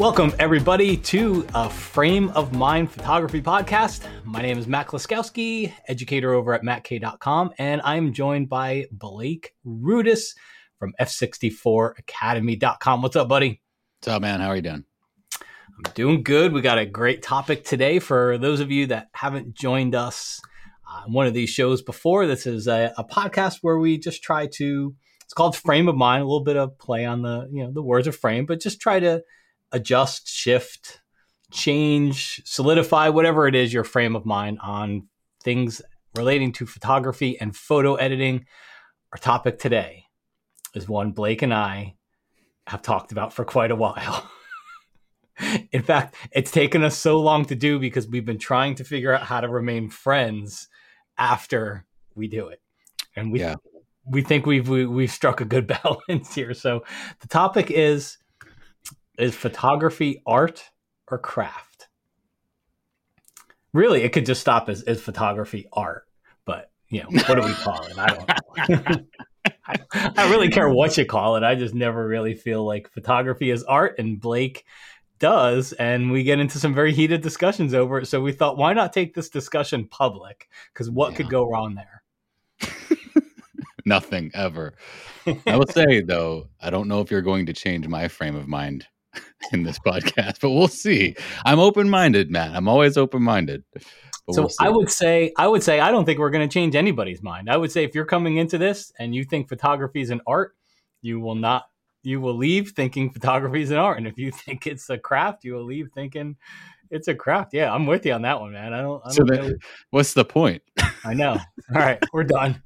Welcome, everybody, to a Frame of Mind photography podcast. My name is Matt Kloskowski, educator over at mattk.com, and I'm joined by Blake Rudis from F64Academy.com. What's up, buddy? What's up, man? How are you doing? I'm doing good. We got a great topic today for those of you that haven't joined us on one of these shows before. This is a, a podcast where we just try to, it's called Frame of Mind, a little bit of play on the, you know, the words of frame, but just try to adjust, shift, change, solidify, whatever it is your frame of mind on things relating to photography and photo editing. Our topic today is one Blake and I have talked about for quite a while. In fact, it's taken us so long to do because we've been trying to figure out how to remain friends after we do it. And we yeah. we think we've we, have we have struck a good balance here. So the topic is is photography art or craft? Really, it could just stop as, as photography art, but you know, what do we call it? I don't know. I, I really care what you call it. I just never really feel like photography is art, and Blake does, and we get into some very heated discussions over it. So we thought, why not take this discussion public? Because what yeah. could go wrong there? Nothing ever. I will say though, I don't know if you're going to change my frame of mind in this podcast, but we'll see. I'm open minded, Matt. I'm always open minded. So we'll I would say, I would say, I don't think we're going to change anybody's mind. I would say, if you're coming into this and you think photography is an art, you will not, you will leave thinking photography is an art, and if you think it's a craft, you will leave thinking it's a craft. Yeah, I'm with you on that one, man. I don't. I don't so what's the point? I know. All right, we're done.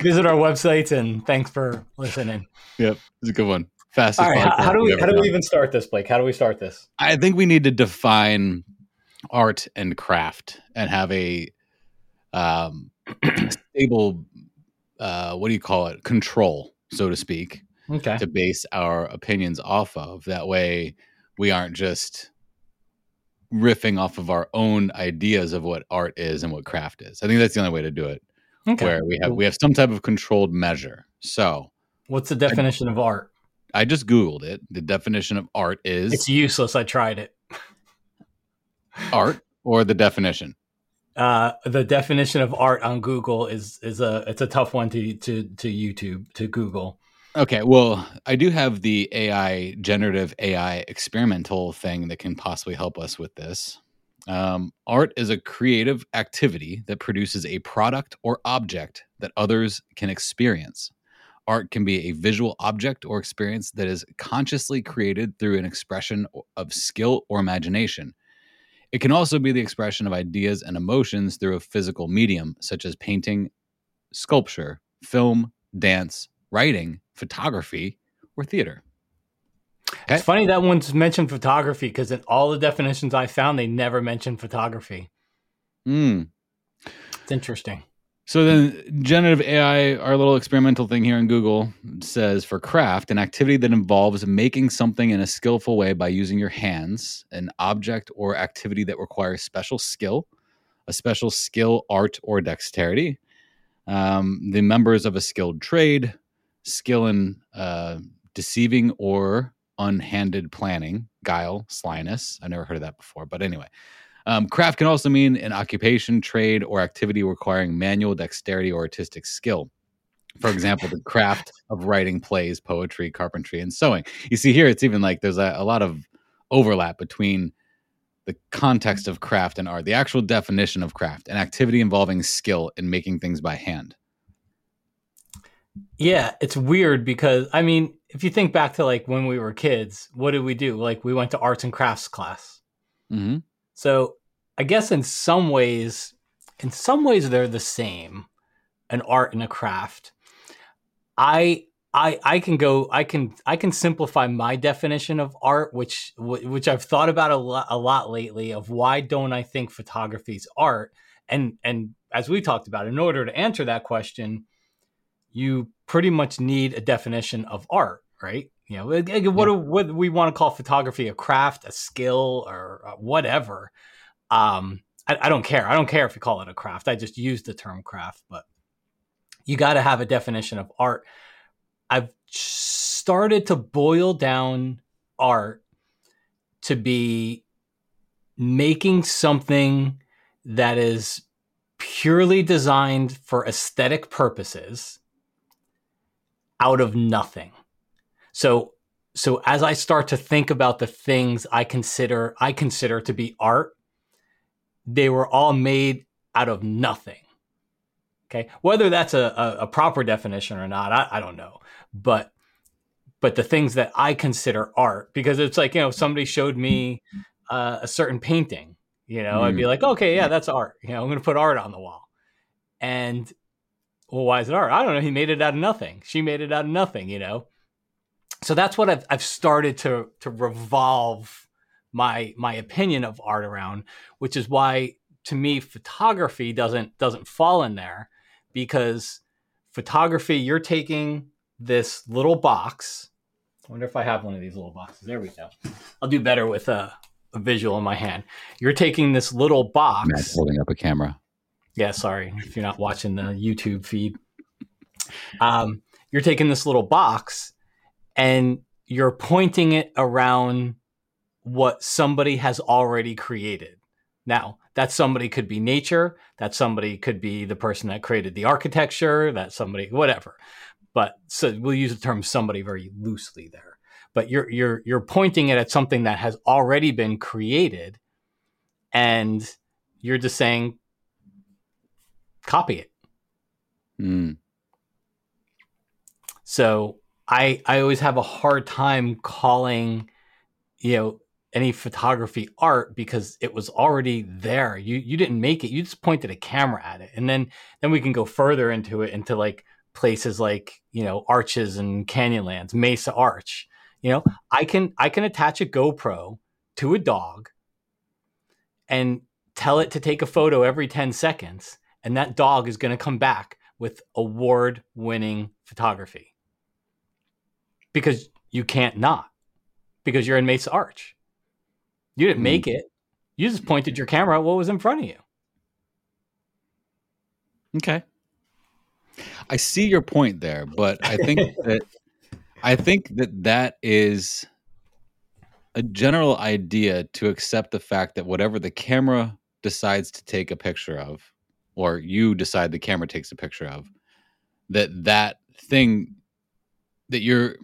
Visit our websites and thanks for listening. Yep, it's a good one. Fastest. All right, how, how, do we how do we even start this, Blake? How do we start this? I think we need to define art and craft and have a um, stable, uh, what do you call it? Control, so to speak. Okay. To base our opinions off of. That way, we aren't just riffing off of our own ideas of what art is and what craft is. I think that's the only way to do it. Okay. Where we have we have some type of controlled measure. So What's the definition I, of art? I just Googled it. The definition of art is It's useless. I tried it. art or the definition? Uh, the definition of art on Google is is a it's a tough one to to to YouTube to Google. Okay, well, I do have the AI generative AI experimental thing that can possibly help us with this. Um, art is a creative activity that produces a product or object that others can experience. Art can be a visual object or experience that is consciously created through an expression of skill or imagination. It can also be the expression of ideas and emotions through a physical medium, such as painting, sculpture, film, dance, writing, photography, or theater. It's funny that one's mentioned photography because in all the definitions I found, they never mentioned photography. Hmm. It's interesting. So then, generative AI, our little experimental thing here in Google says for craft, an activity that involves making something in a skillful way by using your hands, an object or activity that requires special skill, a special skill, art, or dexterity. Um, the members of a skilled trade, skill in uh, deceiving or unhanded planning, guile, slyness. I never heard of that before, but anyway. Um, craft can also mean an occupation, trade, or activity requiring manual dexterity or artistic skill. For example, the craft of writing plays, poetry, carpentry, and sewing. You see here, it's even like there's a, a lot of overlap between the context of craft and art, the actual definition of craft, an activity involving skill in making things by hand. Yeah, it's weird because I mean, if you think back to like when we were kids, what did we do? Like we went to arts and crafts class. Mm-hmm. So I guess in some ways, in some ways they're the same, an art and a craft. I I I can go I can I can simplify my definition of art, which which I've thought about a lot a lot lately. Of why don't I think photography is art? And and as we talked about, in order to answer that question, you pretty much need a definition of art, right? You know, what, yeah. what we want to call photography a craft, a skill, or uh, whatever. Um, I, I, don't care. I don't care if you call it a craft. I just use the term craft, but you got to have a definition of art. I've started to boil down art to be making something that is purely designed for aesthetic purposes out of nothing. So so as I start to think about the things I consider I consider to be art, they were all made out of nothing. Okay, whether that's a, a, a proper definition or not, I, I don't know. But but the things that I consider art, because it's like you know, somebody showed me uh, a certain painting, you know, mm. I'd be mm. like, okay, yeah, that's art. You know, I'm going to put art on the wall. And well, why is it art? I don't know. He made it out of nothing. She made it out of nothing. You know. So that's what I've I've started to to revolve my my opinion of art around, which is why to me photography doesn't doesn't fall in there because photography you're taking this little box I wonder if I have one of these little boxes. There we go. I'll do better with a, a visual in my hand. You're taking this little box. Matt's holding up a camera. Yeah, sorry if you're not watching the YouTube feed. Um, you're taking this little box and you're pointing it around what somebody has already created. Now, that somebody could be nature, that somebody could be the person that created the architecture, that somebody, whatever. But so we'll use the term somebody very loosely there. But you're you're you're pointing it at something that has already been created, and you're just saying, copy it. Mm. So I I always have a hard time calling, you know, any photography art because it was already there. You you didn't make it. You just pointed a camera at it, and then then we can go further into it into like places like you know arches and canyonlands, Mesa Arch. You know, I can I can attach a GoPro to a dog and tell it to take a photo every 10 seconds and that dog is going to come back with award winning photography because you can't not because you're in Mesa Arch. You didn't make mm. it. You just pointed your camera at what was in front of you. Okay. I see your point there, but I think that I think that that is a general idea to accept the fact that whatever the camera decides to take a picture of or you decide the camera takes a picture of that that thing that you're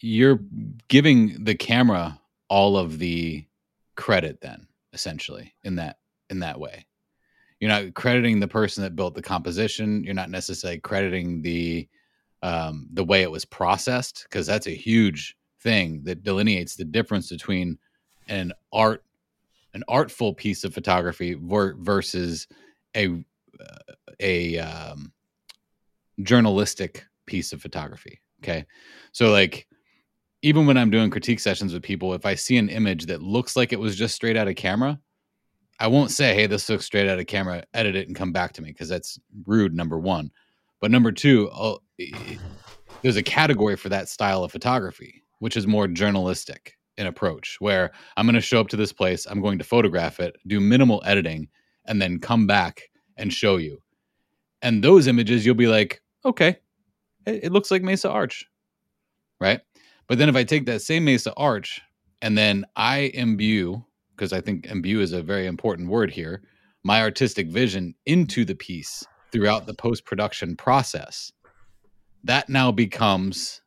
you're giving the camera all of the credit then essentially in that in that way. You're not crediting the person that built the composition. You're not necessarily crediting the um, the way it was processed because that's a huge thing that delineates the difference between an art an artful piece of photography versus a uh, a um, journalistic piece of photography okay? So like even when i'm doing critique sessions with people if i see an image that looks like it was just straight out of camera I won't say, hey, this looks straight out of camera, edit it and come back to me because that's rude, number one. But number 2 I'll, there's a category for that style of photography, which is more journalistic in approach, where I'm going to show up to this place, I'm going to photograph it, do minimal editing, and then come back and show you. And those images, you'll be like, okay, it, it looks like Mesa Arch, right? But then if I take that same Mesa Arch and then I imbue because I think imbue is a very important word here, my artistic vision into the piece throughout the post production process, that now becomes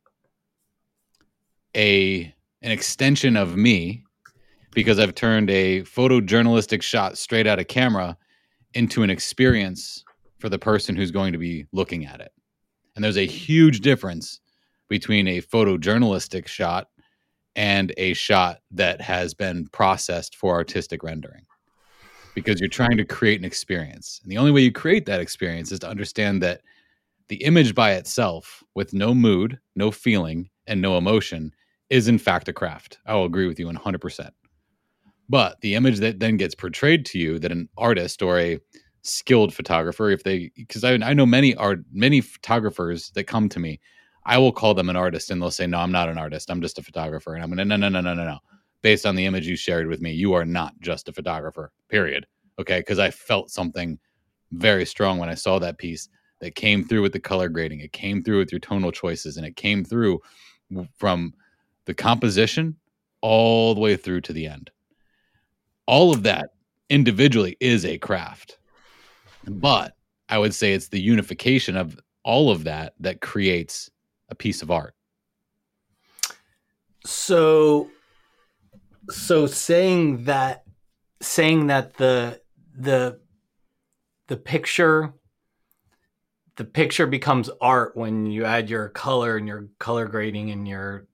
a an extension of me because I've turned a photojournalistic shot straight out of camera into an experience for the person who's going to be looking at it. And there's a huge difference between a photojournalistic shot and a shot that has been processed for artistic rendering because you're trying to create an experience. And the only way you create that experience is to understand that the image by itself, with no mood, no feeling, and no emotion, is in fact a craft. I will agree with you 100%. But the image that then gets portrayed to you that an artist or a skilled photographer, if they, because I, I know many art, many photographers that come to me I will call them an artist and they'll say, No, I'm not an artist. I'm just a photographer. And I'm gonna, no, no, no, no, no, no. Based on the image you shared with me, you are not just a photographer, period. Okay. Cause I felt something very strong when I saw that piece that came through with the color grading, it came through with your tonal choices, and it came through from the composition all the way through to the end. All of that individually is a craft. But I would say it's the unification of all of that that creates a piece of art. So so saying that saying that the the the picture the picture becomes art when you add your color and your color grading and your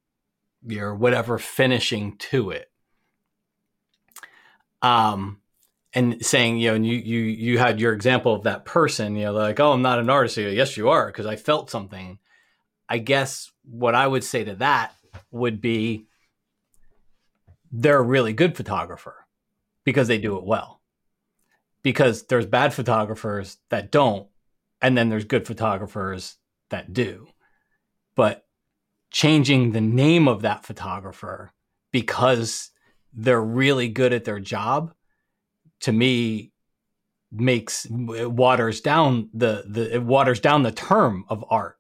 your whatever finishing to it. Um and saying you know and you you you had your example of that person you know like oh i'm not an artist. Yes you are because i felt something i guess what i would say to that would be they're a really good photographer because they do it well. Because there's bad photographers that don't and then there's good photographers that do. But changing the name of that photographer because they're really good at their job to me makes waters down the the it waters down the term of art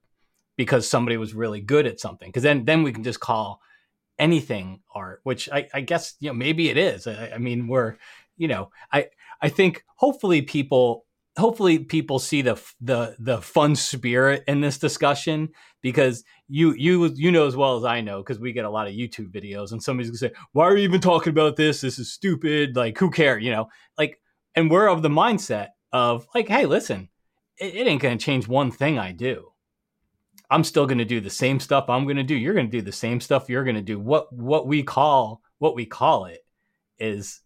because somebody was really good at something because then then we can just call anything art which I, I guess you know maybe it is. I, I mean we're you know I I think hopefully people hopefully people see the the the fun spirit in this discussion because you you you know as well as I know because we get a lot of YouTube videos and somebody's gonna say why are you even talking about this? This is stupid. Like who care you know like and we're of the mindset of like hey listen it, it ain't gonna change one thing I do I'm still gonna do the same stuff I'm gonna do you're gonna do the same stuff you're gonna do what what we call what we call it is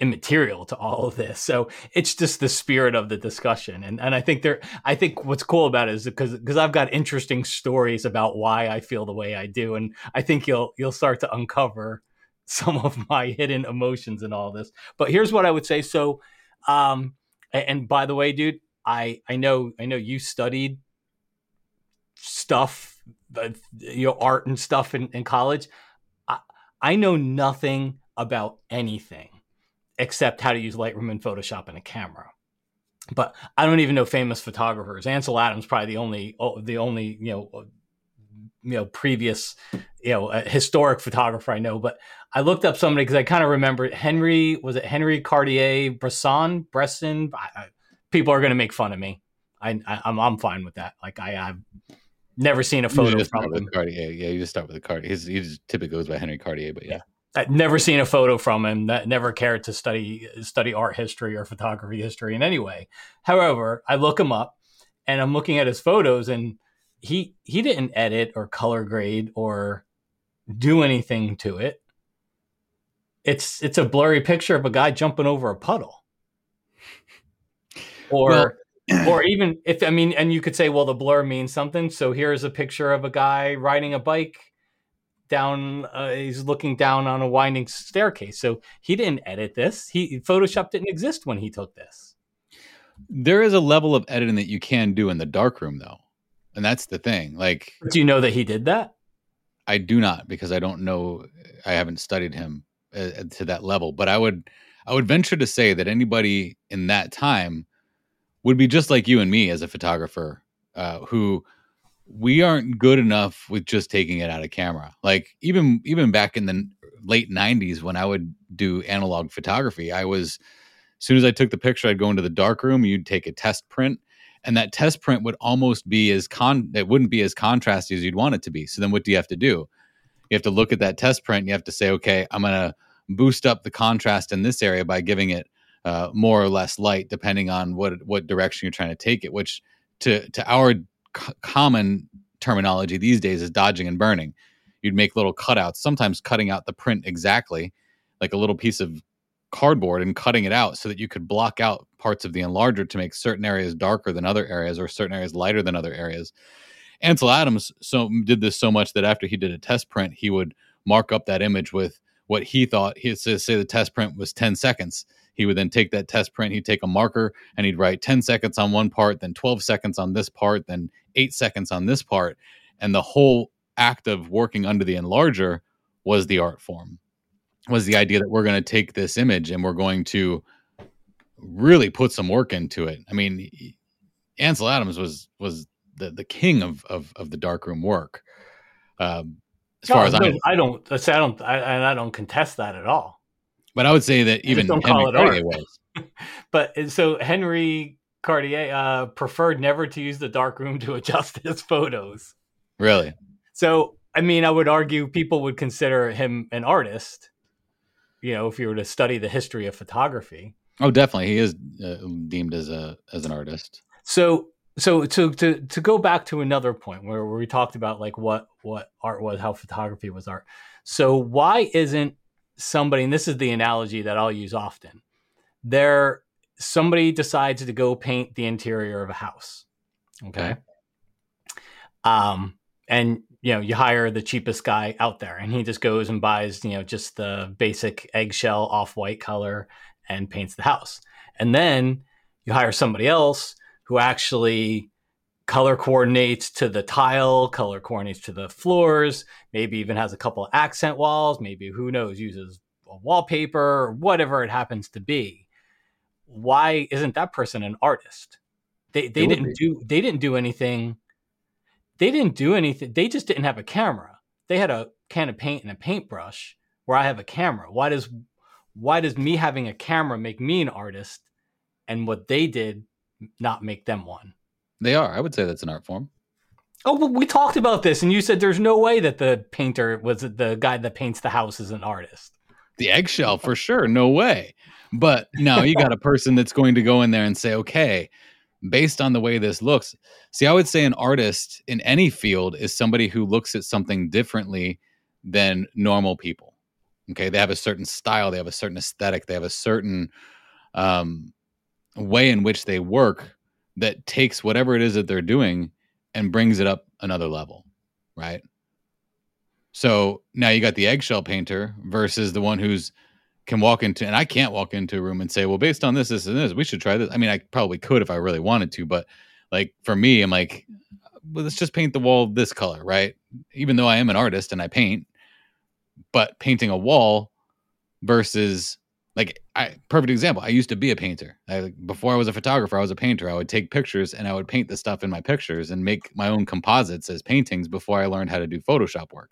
immaterial to all of this. So it's just the spirit of the discussion. And and I think there I think what's cool about it is because because I've got interesting stories about why I feel the way I do. And I think you'll you'll start to uncover some of my hidden emotions in all this. But here's what I would say. So um and by the way, dude, I I know I know you studied stuff you know art and stuff in, in college. I, I know nothing about anything except how to use Lightroom and Photoshop and a camera. But I don't even know famous photographers. Ansel Adams probably the only the only you know uh, you know previous you know uh, historic photographer I know. But I looked up somebody because I kind of remember Henry was it Henry Cartier Bresson Bresson. I, I, people are going to make fun of me. I, I am I'm, I'm fine with that. Like I I've never seen a photo from him. Cartier. Yeah, you just start with the Cartier. His he just typically goes by Henry Cartier, but yeah. yeah. I'd never seen a photo from him. That never cared to study study art history or photography history in any way. However, I look him up, and I'm looking at his photos, and he he didn't edit or color grade or do anything to it. It's it's a blurry picture of a guy jumping over a puddle, or well, or even if I mean, and you could say, well, the blur means something. So here's a picture of a guy riding a bike down uh, he's looking down on a winding staircase. So he didn't edit this. He photoshop didn't exist when he took this. There is a level of editing that you can do in the darkroom though. And that's the thing like do you know that he did that? I do not because i don't know i haven't studied him uh, to that level. But i would i would venture to say that anybody in that time would be just like you and me as a photographer uh, who we aren't good enough with just taking it out of camera. Like even even back in the late 90s when I would do analog photography, I was as soon as I took the picture, I'd go into the dark room, you'd take a test print, and that test print would almost be as con it wouldn't be as contrasty as you'd want it to be. So then what do you have to do? You have to look at that test print and you have to say, okay, I'm gonna boost up the contrast in this area by giving it uh, more or less light, depending on what what direction you're trying to take it. Which to to our c- common terminology these days is dodging and burning. You'd make little cutouts, sometimes cutting out the print exactly, like a little piece of cardboard and cutting it out so that you could block out parts of the enlarger to make certain areas darker than other areas or certain areas lighter than other areas. Ansel Adams so did this so much that after he did a test print, he would mark up that image with what he thought he say the test print was 10 seconds he would then take that test print, he'd take a marker and he'd write 10 seconds on one part, then 12 seconds on this part, then eight seconds on this part. And the whole act of working under the enlarger was the art form, was the idea that we're going to take this image and we're going to really put some work into it. I mean, Ansel Adams was was the the king of of, of the darkroom work. Um, as far as I, no, I don't. I say I don't. I, and I don't contest that at all. But I would say that even don't Henry call it Cartier art. was. But so Henry Cartier uh, preferred never to use the darkroom to adjust his photos. Really, So I mean, I would argue people would consider him an artist. You know, if you were to study the history of photography. oh, definitely, he is uh, deemed as a as an artist. So so to to to go back to another point where, where we talked about like what what art was, how photography was art. So why isn't somebody and this is the analogy that I'll use often. There somebody decides to go paint the interior of a house. Okay. Um and you know, you hire the cheapest guy out there and he just goes and buys, you know, just the basic eggshell off-white color and paints the house. And then you hire somebody else who actually color coordinates to the tile, color coordinates to the floors, maybe even has a couple of accent walls, maybe who knows, uses a wallpaper or whatever it happens to be. Why isn't that person an artist? They they didn't do they didn't do anything. They didn't do anything. They just didn't have a camera. They had a can of paint and a paintbrush where I have a camera. Why does why does me having a camera make me an artist and what they did not make them one? They are. I would say that's an art form. Oh, but we talked about this, and you said there's no way that the painter was the guy that paints the house is an artist. The eggshell for sure, no way. But no, you got a person that's going to go in there and say, okay, based on the way this looks. See, I would say an artist in any field is somebody who looks at something differently than normal people. Okay, they have a certain style, they have a certain aesthetic, they have a certain um, way in which they work that takes whatever it is that they're doing and brings it up another level, right? So now you got the eggshell painter versus the one who's can walk into and I can't walk into a room and say, well, based on this, this, and this, we should try this. I mean, I probably could if I really wanted to, but like for me, I'm like, well, let's just paint the wall this color, right? Even though I am an artist and I paint, but painting a wall versus like I perfect example. I used to be a painter. I, before I was a photographer, I was a painter. I would take pictures and I would paint the stuff in my pictures and make my own composites as paintings before I learned how to do Photoshop work.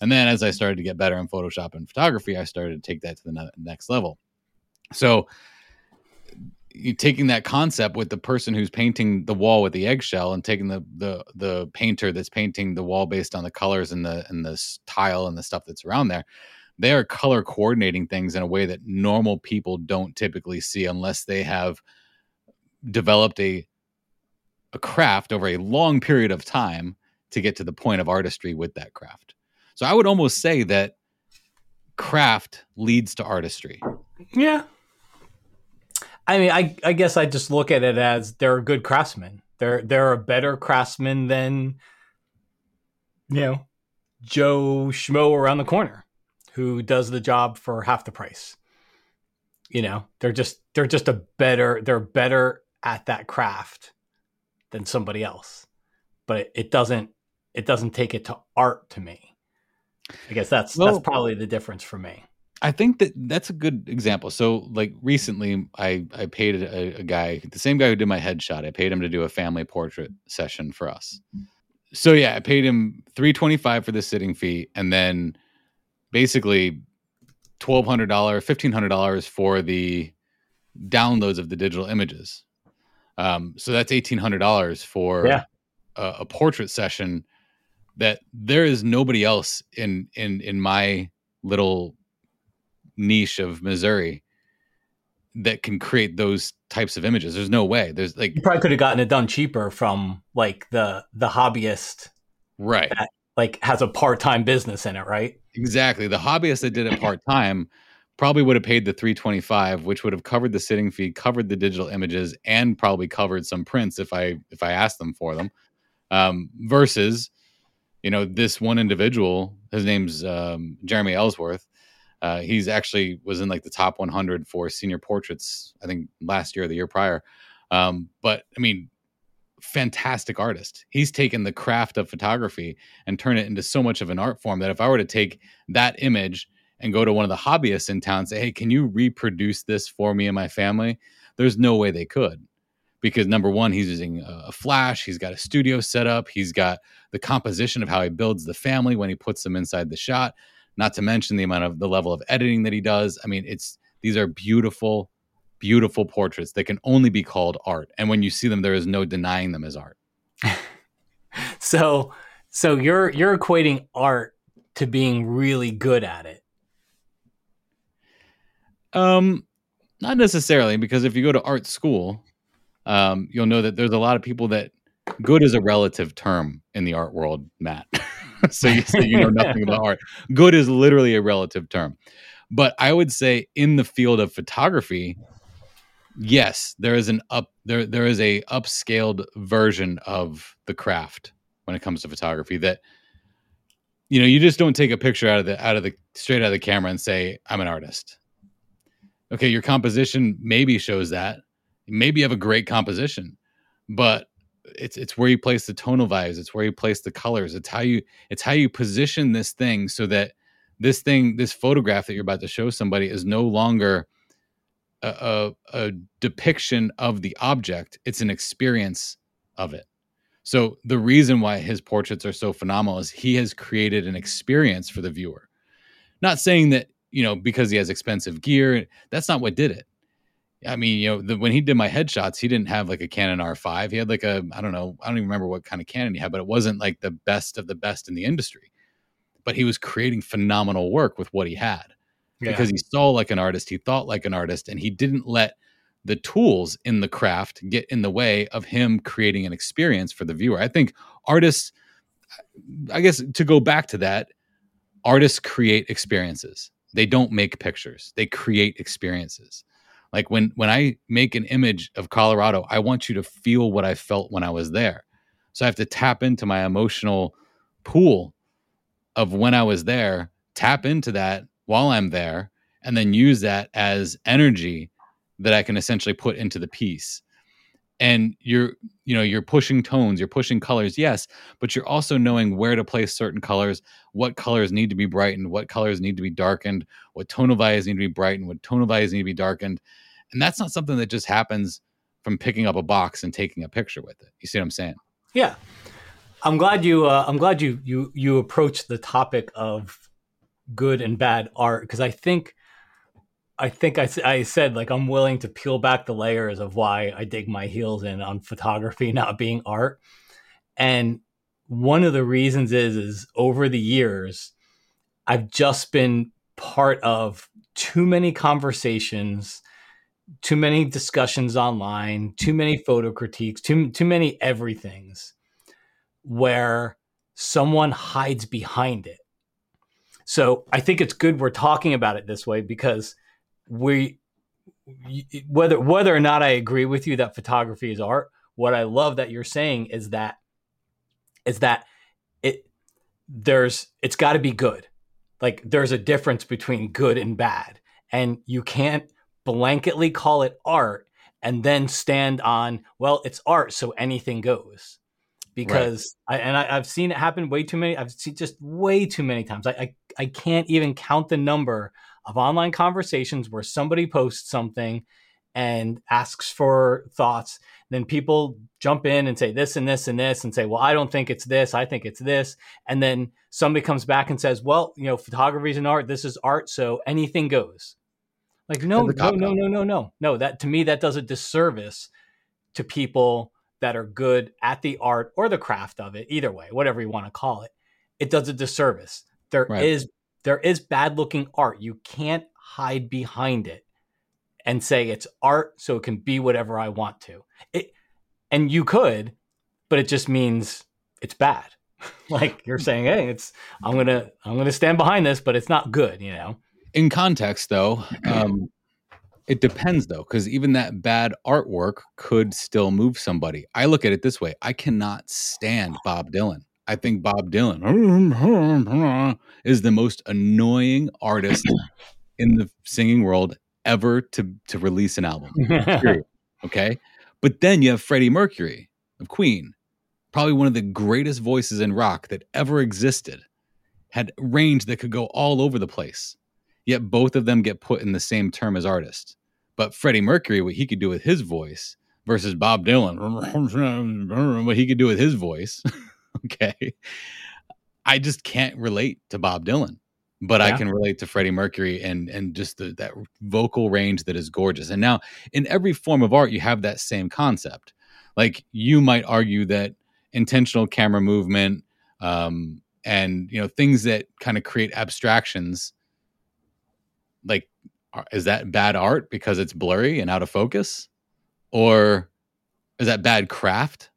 And then as I started to get better in Photoshop and photography, I started to take that to the ne- next level. So you taking that concept with the person who's painting the wall with the eggshell and taking the the the painter that's painting the wall based on the colors and the and the tile and the stuff that's around there they are color coordinating things in a way that normal people don't typically see unless they have developed a a craft over a long period of time to get to the point of artistry with that craft. So I would almost say that craft leads to artistry. Yeah. I mean, I, I guess I just look at it as they're good craftsmen. They're they're a better craftsman than you know Joe Schmo around the corner who does the job for half the price. You know, they're just they're just a better they're better at that craft than somebody else. But it, it doesn't it doesn't take it to art to me. I guess that's Well- that's probably the difference for me. I think that that's a good example. So, like recently, I I paid a, a guy, the same guy who did my headshot. I paid him to do a family portrait session for us. So yeah, I paid him three twenty five for the sitting fee, and then basically twelve hundred dollars, fifteen hundred dollars for the downloads of the digital images. Um, so that's eighteen hundred dollars for Yeah. a, a portrait session. That there is nobody else in in in my little niche of Missouri that can create those types of images. There's no way. There's like You probably could have gotten it done cheaper from like the the hobbyist right. like has a part-time business in it, right? Exactly. The hobbyist that did it part time probably would have paid the 325, which would have covered the sitting fee, covered the digital images, and probably covered some prints if I if I asked them for them. Um, versus, you know, this one individual, his name's um, Jeremy Ellsworth. Uh, he's actually was in like the top 100 for senior portraits, I think last year or the year prior. Um, but I mean, fantastic artist. He's taken the craft of photography and turned it into so much of an art form that if I were to take that image and go to one of the hobbyists in town and say, "Hey, can you reproduce this for me and my family?" There's no way they could because number one, he's using a flash, he's got a studio set up, he's got the composition of how he builds the family when he puts them inside the shot, not to mention the amount of the level of editing that he does. I mean, it's these are beautiful, beautiful portraits that can only be called art. And when you see them, there is no denying them as art. so so you're you're equating art to being really good at it. Um not necessarily because if you go to art school, um, you'll know that there's a lot of people that good is a relative term in the art world, Matt. so you say you know nothing about art. Good is literally a relative term. But I would say in the field of photography, yes, there is an up there there is a upscaled version of the craft when it comes to photography that you know, you just don't take a picture out of the out of the straight out of the camera and say, I'm an artist. Okay, your composition maybe shows that. Maybe you have a great composition, but it's it's where you place the tonal values it's where you place the colors it's how you it's how you position this thing so that this thing this photograph that you're about to show somebody is no longer a, a, a depiction of the object it's an experience of it so the reason why his portraits are so phenomenal is he has created an experience for the viewer not saying that you know because he has expensive gear that's not what did it I mean, you know, the, when he did my headshots, he didn't have like a Canon R5. He had like a, I don't know, I don't even remember what kind of Canon he had, but it wasn't like the best of the best in the industry. But he was creating phenomenal work with what he had yeah. because he saw like an artist, he thought like an artist, and he didn't let the tools in the craft get in the way of him creating an experience for the viewer. I think artists, I guess to go back to that, artists create experiences. They don't make pictures, they create experiences like when when I make an image of Colorado, I want you to feel what I felt when I was there. So I have to tap into my emotional pool of when I was there, tap into that while I'm there, and then use that as energy that I can essentially put into the piece. And you're, you know, you're pushing tones, you're pushing colors, yes, but you're also knowing where to place certain colors, what colors need to be brightened, what colors need to be darkened, what tonal values need to be brightened, what tonal values need to be darkened. And that's not something that just happens from picking up a box and taking a picture with it. You see what I'm saying? Yeah. I'm glad you uh, I'm glad you you you approached the topic of good and bad art because I think I think I, I said like I'm willing to peel back the layers of why I dig my heels in on photography not being art. And one of the reasons is is over the years I've just been part of too many conversations, too many discussions online, too many photo critiques, too too many everythings where someone hides behind it. So I think it's good we're talking about it this way because we whether whether or not I agree with you that photography is art, what I love that you're saying is that is that it there's it's got to be good. Like there's a difference between good and bad, and you can't blanketly call it art and then stand on well it's art so anything goes because right. I, and I, have seen it happen way too many i've seen just way too many times I, I i can't even count the number of online conversations where somebody posts something and asks for thoughts. Then people jump in and say this and this and this and say, well, I don't think it's this. I think it's this. And then somebody comes back and says, well, you know, photography is an art. This is art. So anything goes. Like, no, no, no, no, no, no, no. That to me, that does a disservice to people that are good at the art or the craft of it, either way, whatever you want to call it. It does a disservice. There right. is there is bad looking art. You can't hide behind it and say it's art so it can be whatever I want to. It and you could, but it just means it's bad. like you're saying, hey, it's I'm gonna I'm gonna stand behind this, but it's not good, you know. In context though, um it depends though, because even that bad artwork could still move somebody. I look at it this way: I cannot stand Bob Dylan. I think Bob Dylan is the most annoying artist in the singing world ever to to release an album. okay, but then you have Freddie Mercury of Queen, probably one of the greatest voices in rock that ever existed, had range that could go all over the place. Yet both of them get put in the same term as artist. But Freddie Mercury, what he could do with his voice versus Bob Dylan, what he could do with his voice. okay. I just can't relate to Bob Dylan, but yeah. I can relate to Freddie Mercury and and just the, that vocal range that is gorgeous. And now in every form of art, you have that same concept. Like you might argue that intentional camera movement um, and you know things that kind of create abstractions, like is that bad art because it's blurry and out of focus, or is that bad craft?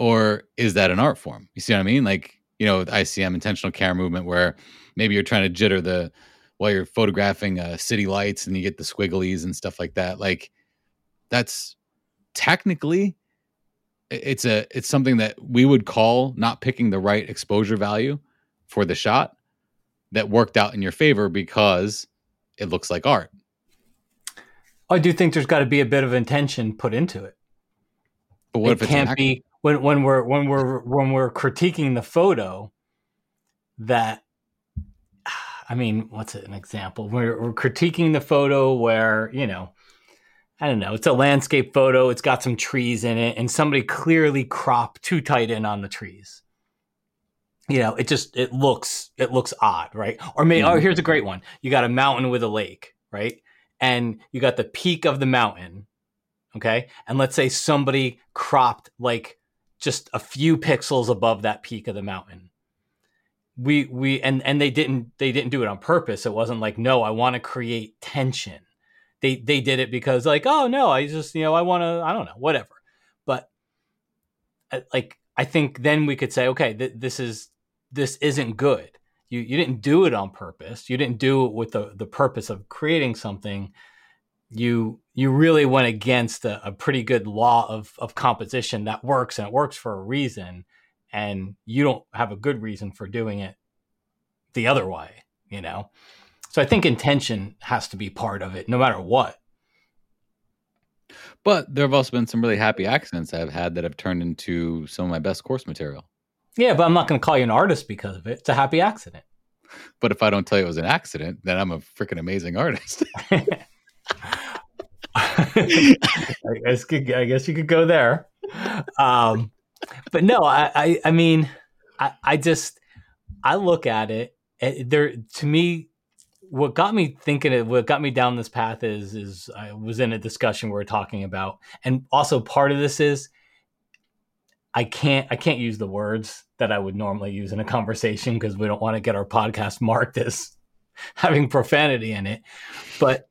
Or is that an art form? You see what I mean? Like you know, with ICM intentional camera movement where maybe you're trying to jitter the while you're photographing uh, city lights and you get the squigglies and stuff like that. Like that's technically it's a it's something that we would call not picking the right exposure value for the shot that worked out in your favor because it looks like art. I do think there's got to be a bit of intention put into it. But what it if it can't be when when we're when we're when we're critiquing the photo that I mean, what's an example? We're, we're critiquing the photo where you know, I don't know, it's a landscape photo. It's got some trees in it, and somebody clearly cropped too tight in on the trees. You know, it just it looks it looks odd, right? Or maybe mm-hmm. oh, here's a great one. You got a mountain with a lake, right? And you got the peak of the mountain, okay? And let's say somebody cropped like just a few pixels above that peak of the mountain. We we and and they didn't they didn't do it on purpose. It wasn't like no i want to create tension. They they did it because like oh no i just you know i want to i don't know whatever. But uh, like i think then we could say okay th- this is this isn't good. You you didn't do it on purpose. You didn't do it with the the purpose of creating something you you really went against a, a, pretty good law of of composition that works and it works for a reason and you don't have a good reason for doing it the other way you know? So i think intention has to be part of it no matter what. But there have also been some really happy accidents i've had that have turned into some of my best course material. Yeah but i'm not going to call you an artist because of it. It's a happy accident. But if i don't tell you it was an accident then i'm a freaking amazing artist I guess I guess you could go there. Um, but no, I, I, I mean, I, I just I look at it. There to me, what got me thinking it, what got me down this path is is I was in a discussion we are talking about, and also part of this is I can't I can't use the words that I would normally use in a conversation because we don't want to get our podcast marked as having profanity in it. But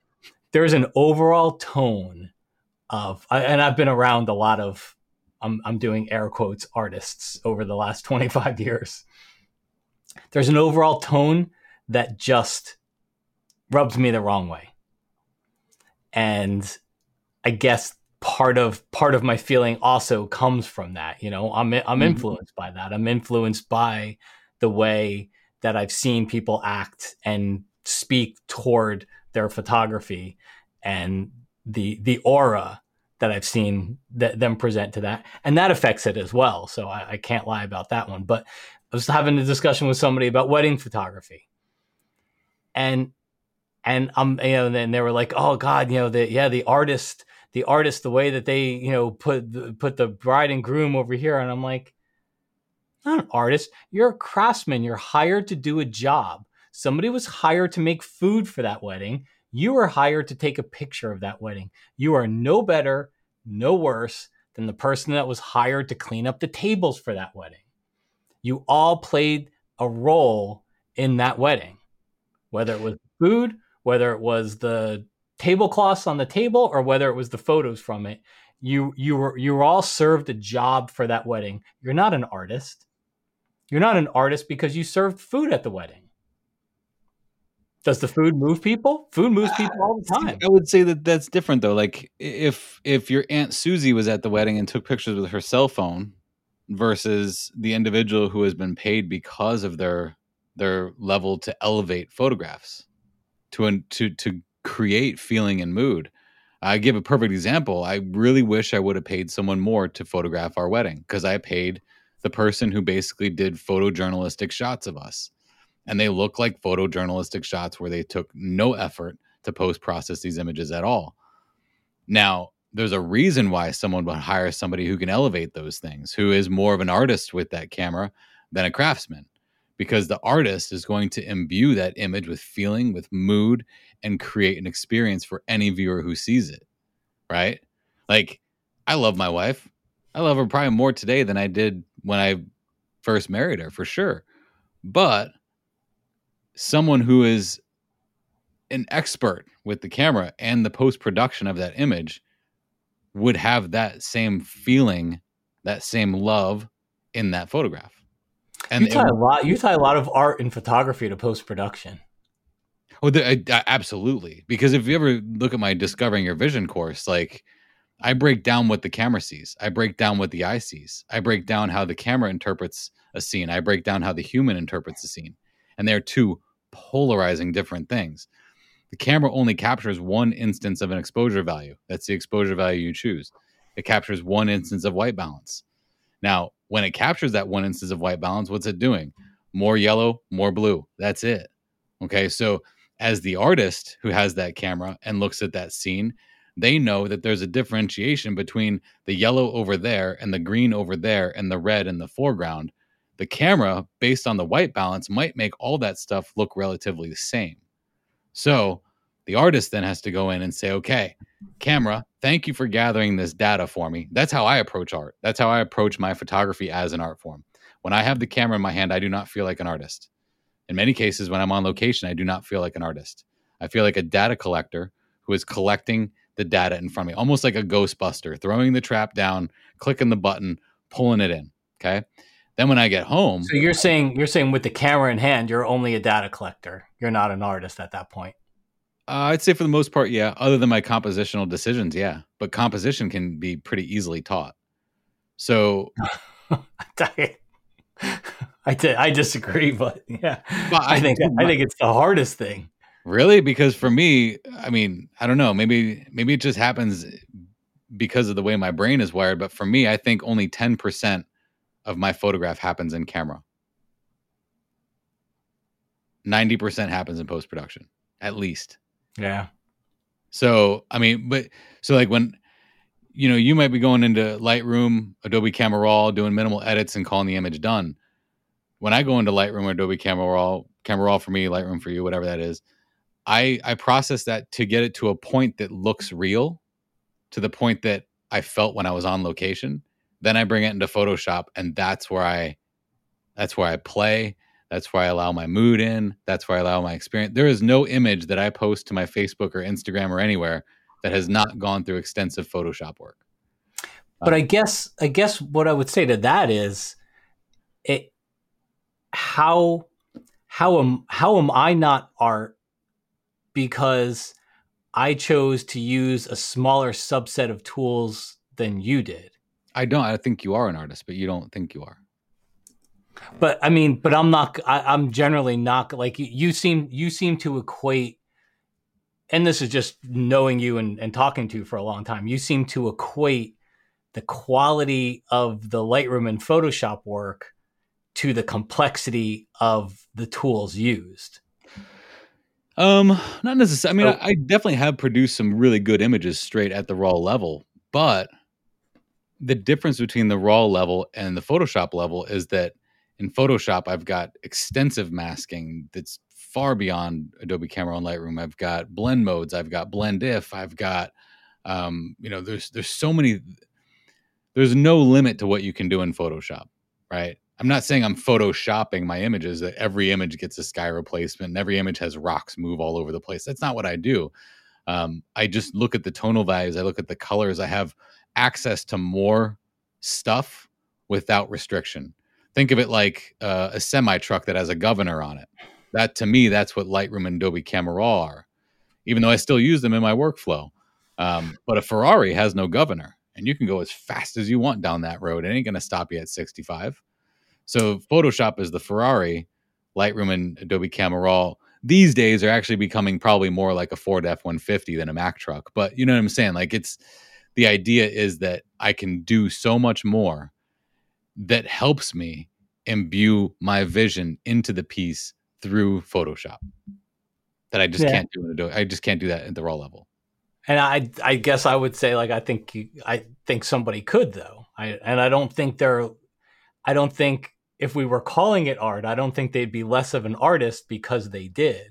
there's an overall tone of, and I've been around a lot of, I'm, I'm doing air quotes artists over the last 25 years. There's an overall tone that just rubs me the wrong way. And I guess part of part of my feeling also comes from that you know i'm i'm mm-hmm. influenced by that i'm influenced by the way that i've seen people act and speak toward their photography and the the aura that I've seen that them present to that, and that affects it as well. So I, I, can't lie about that one. But I was having a discussion with somebody about wedding photography, and and I'm you know, and then they were like, oh God, you know, the yeah, the artist, the artist, the way that they you know put the, put the bride and groom over here, and I'm like, not an artist, you're a craftsman. You're hired to do a job. Somebody was hired to make food for that wedding. You were hired to take a picture of that wedding. You are no better, no worse than the person that was hired to clean up the tables for that wedding. You all played a role in that wedding, whether it was food, whether it was the tablecloths on the table, or whether it was the photos from it. You you were you were all served a job for that wedding. You're not an artist. You're not an artist because you served food at the wedding. Does the food move people? Food moves uh, people all the time. I would say that that's different though. Like if if your aunt Susie was at the wedding and took pictures with her cell phone versus the individual who has been paid because of their their level to elevate photographs to to to create feeling and mood. I give a perfect example. I really wish I would have paid someone more to photograph our wedding because I paid the person who basically did photojournalistic shots of us and they look like photojournalistic shots where they took no effort to post process these images at all. Now, there's a reason why someone would hire somebody who can elevate those things, who is more of an artist with that camera than a craftsman, because the artist is going to imbue that image with feeling, with mood, and create an experience for any viewer who sees it. Right? Like, I love my wife. I love her probably more today than I did when I first married her, for sure. But someone who is an expert with the camera and the post production of that image would have that same feeling, that same love in that photograph. And you tie it, a lot. You tie a lot of art and photography to post production. Oh, the, I, I, absolutely. Because if you ever look at my discovering your vision course, like I break down what the camera sees. I break down what the eye sees. I break down how the camera interprets a scene. I break down how the human interprets a scene. And they're two polarizing different things. The camera only captures one instance of an exposure value. That's the exposure value you choose. It captures one instance of white balance. Now, when it captures that one instance of white balance, what's it doing? More yellow, more blue. That's it. Okay. So, as the artist who has that camera and looks at that scene, they know that there's a differentiation between the yellow over there and the green over there and the red in the foreground. The camera, based on the white balance, might make all that stuff look relatively the same. So the artist then has to go in and say, okay, camera, thank you for gathering this data for me. That's how I approach art. That's how I approach my photography as an art form. When I have the camera in my hand, I do not feel like an artist. In many cases, when I'm on location, I do not feel like an artist. I feel like a data collector who is collecting the data in front of me, almost like a Ghostbuster, throwing the trap down, clicking the button, pulling it in. Okay. Then when I get home, so you're saying you're saying with the camera in hand, you're only a data collector. You're not an artist at that point. Uh, I'd say for the most part, yeah. Other than my compositional decisions, yeah. But composition can be pretty easily taught. So, I, disagree, but yeah, but I, I think I think it's the hardest thing. Really? Because for me, I mean, I don't know. Maybe maybe it just happens because of the way my brain is wired. But for me, I think only ten percent of my photograph happens in camera. Ninety percent happens in post production, at least. Yeah. So I mean, but so like when you know you might be going into Lightroom, Adobe Camera Raw, doing minimal edits and calling the image done. When I go into Lightroom or Adobe Camera Raw, Camera Raw for me, Lightroom for you, whatever that is I I process that to get it to a point that looks real, to the point that I felt when I was on location. Then I bring it into Photoshop, and that's where I that's where I play. That's where I allow my mood in. That's where I allow my experience. There is no image that I post to my Facebook or Instagram or anywhere that has not gone through extensive Photoshop work. But um, I guess I guess what I would say to that is it how how am how am I not art because I chose to use a smaller subset of tools than you did. I don't. I think you are an artist, but you don't think you are. But I mean, but I'm not. I, am generally not like you. Seem you seem to equate, and this is just knowing you and, and talking to you for a long time. You seem to equate the quality of the Lightroom and Photoshop work to the complexity of the tools used. Um, not necessarily. I mean, I, I definitely have produced some really good images straight at the raw level, but the difference between the raw level and the Photoshop level is that in Photoshop, I've got extensive masking that's far beyond Adobe Camera and Lightroom. I've got blend modes. I've got blend if. I've got, um, you know, there's there's so many. There's no limit to what you can do in Photoshop, right? I'm not saying I'm photoshopping my images that every image gets a sky replacement and every image has rocks move all over the place. That's not what I do. Um, I just look at the tonal values, I look at the colors, I have access to more stuff without restriction. Think of it like uh, a semi truck that has a governor on it. That to me, that's what Lightroom and Adobe Camera Raw are, even though I still use them in my workflow. Um, but a Ferrari has no governor, and you can go as fast as you want down that road. It ain't going to stop you at 65. So Photoshop is the Ferrari, Lightroom and Adobe Camera Raw these days are actually becoming probably more like a Ford F 150 than a Mack truck. But you know what I'm saying? Like it's the idea is that I can do so much more that helps me imbue my vision into the piece through Photoshop that I just yeah. can't do in Adobe. I just can't do that at the raw level. And I, I guess I would say like I think you, I think somebody could though. I and I don't think they're, I don't think if we were calling it art, I don't think they'd be less of an artist because they did.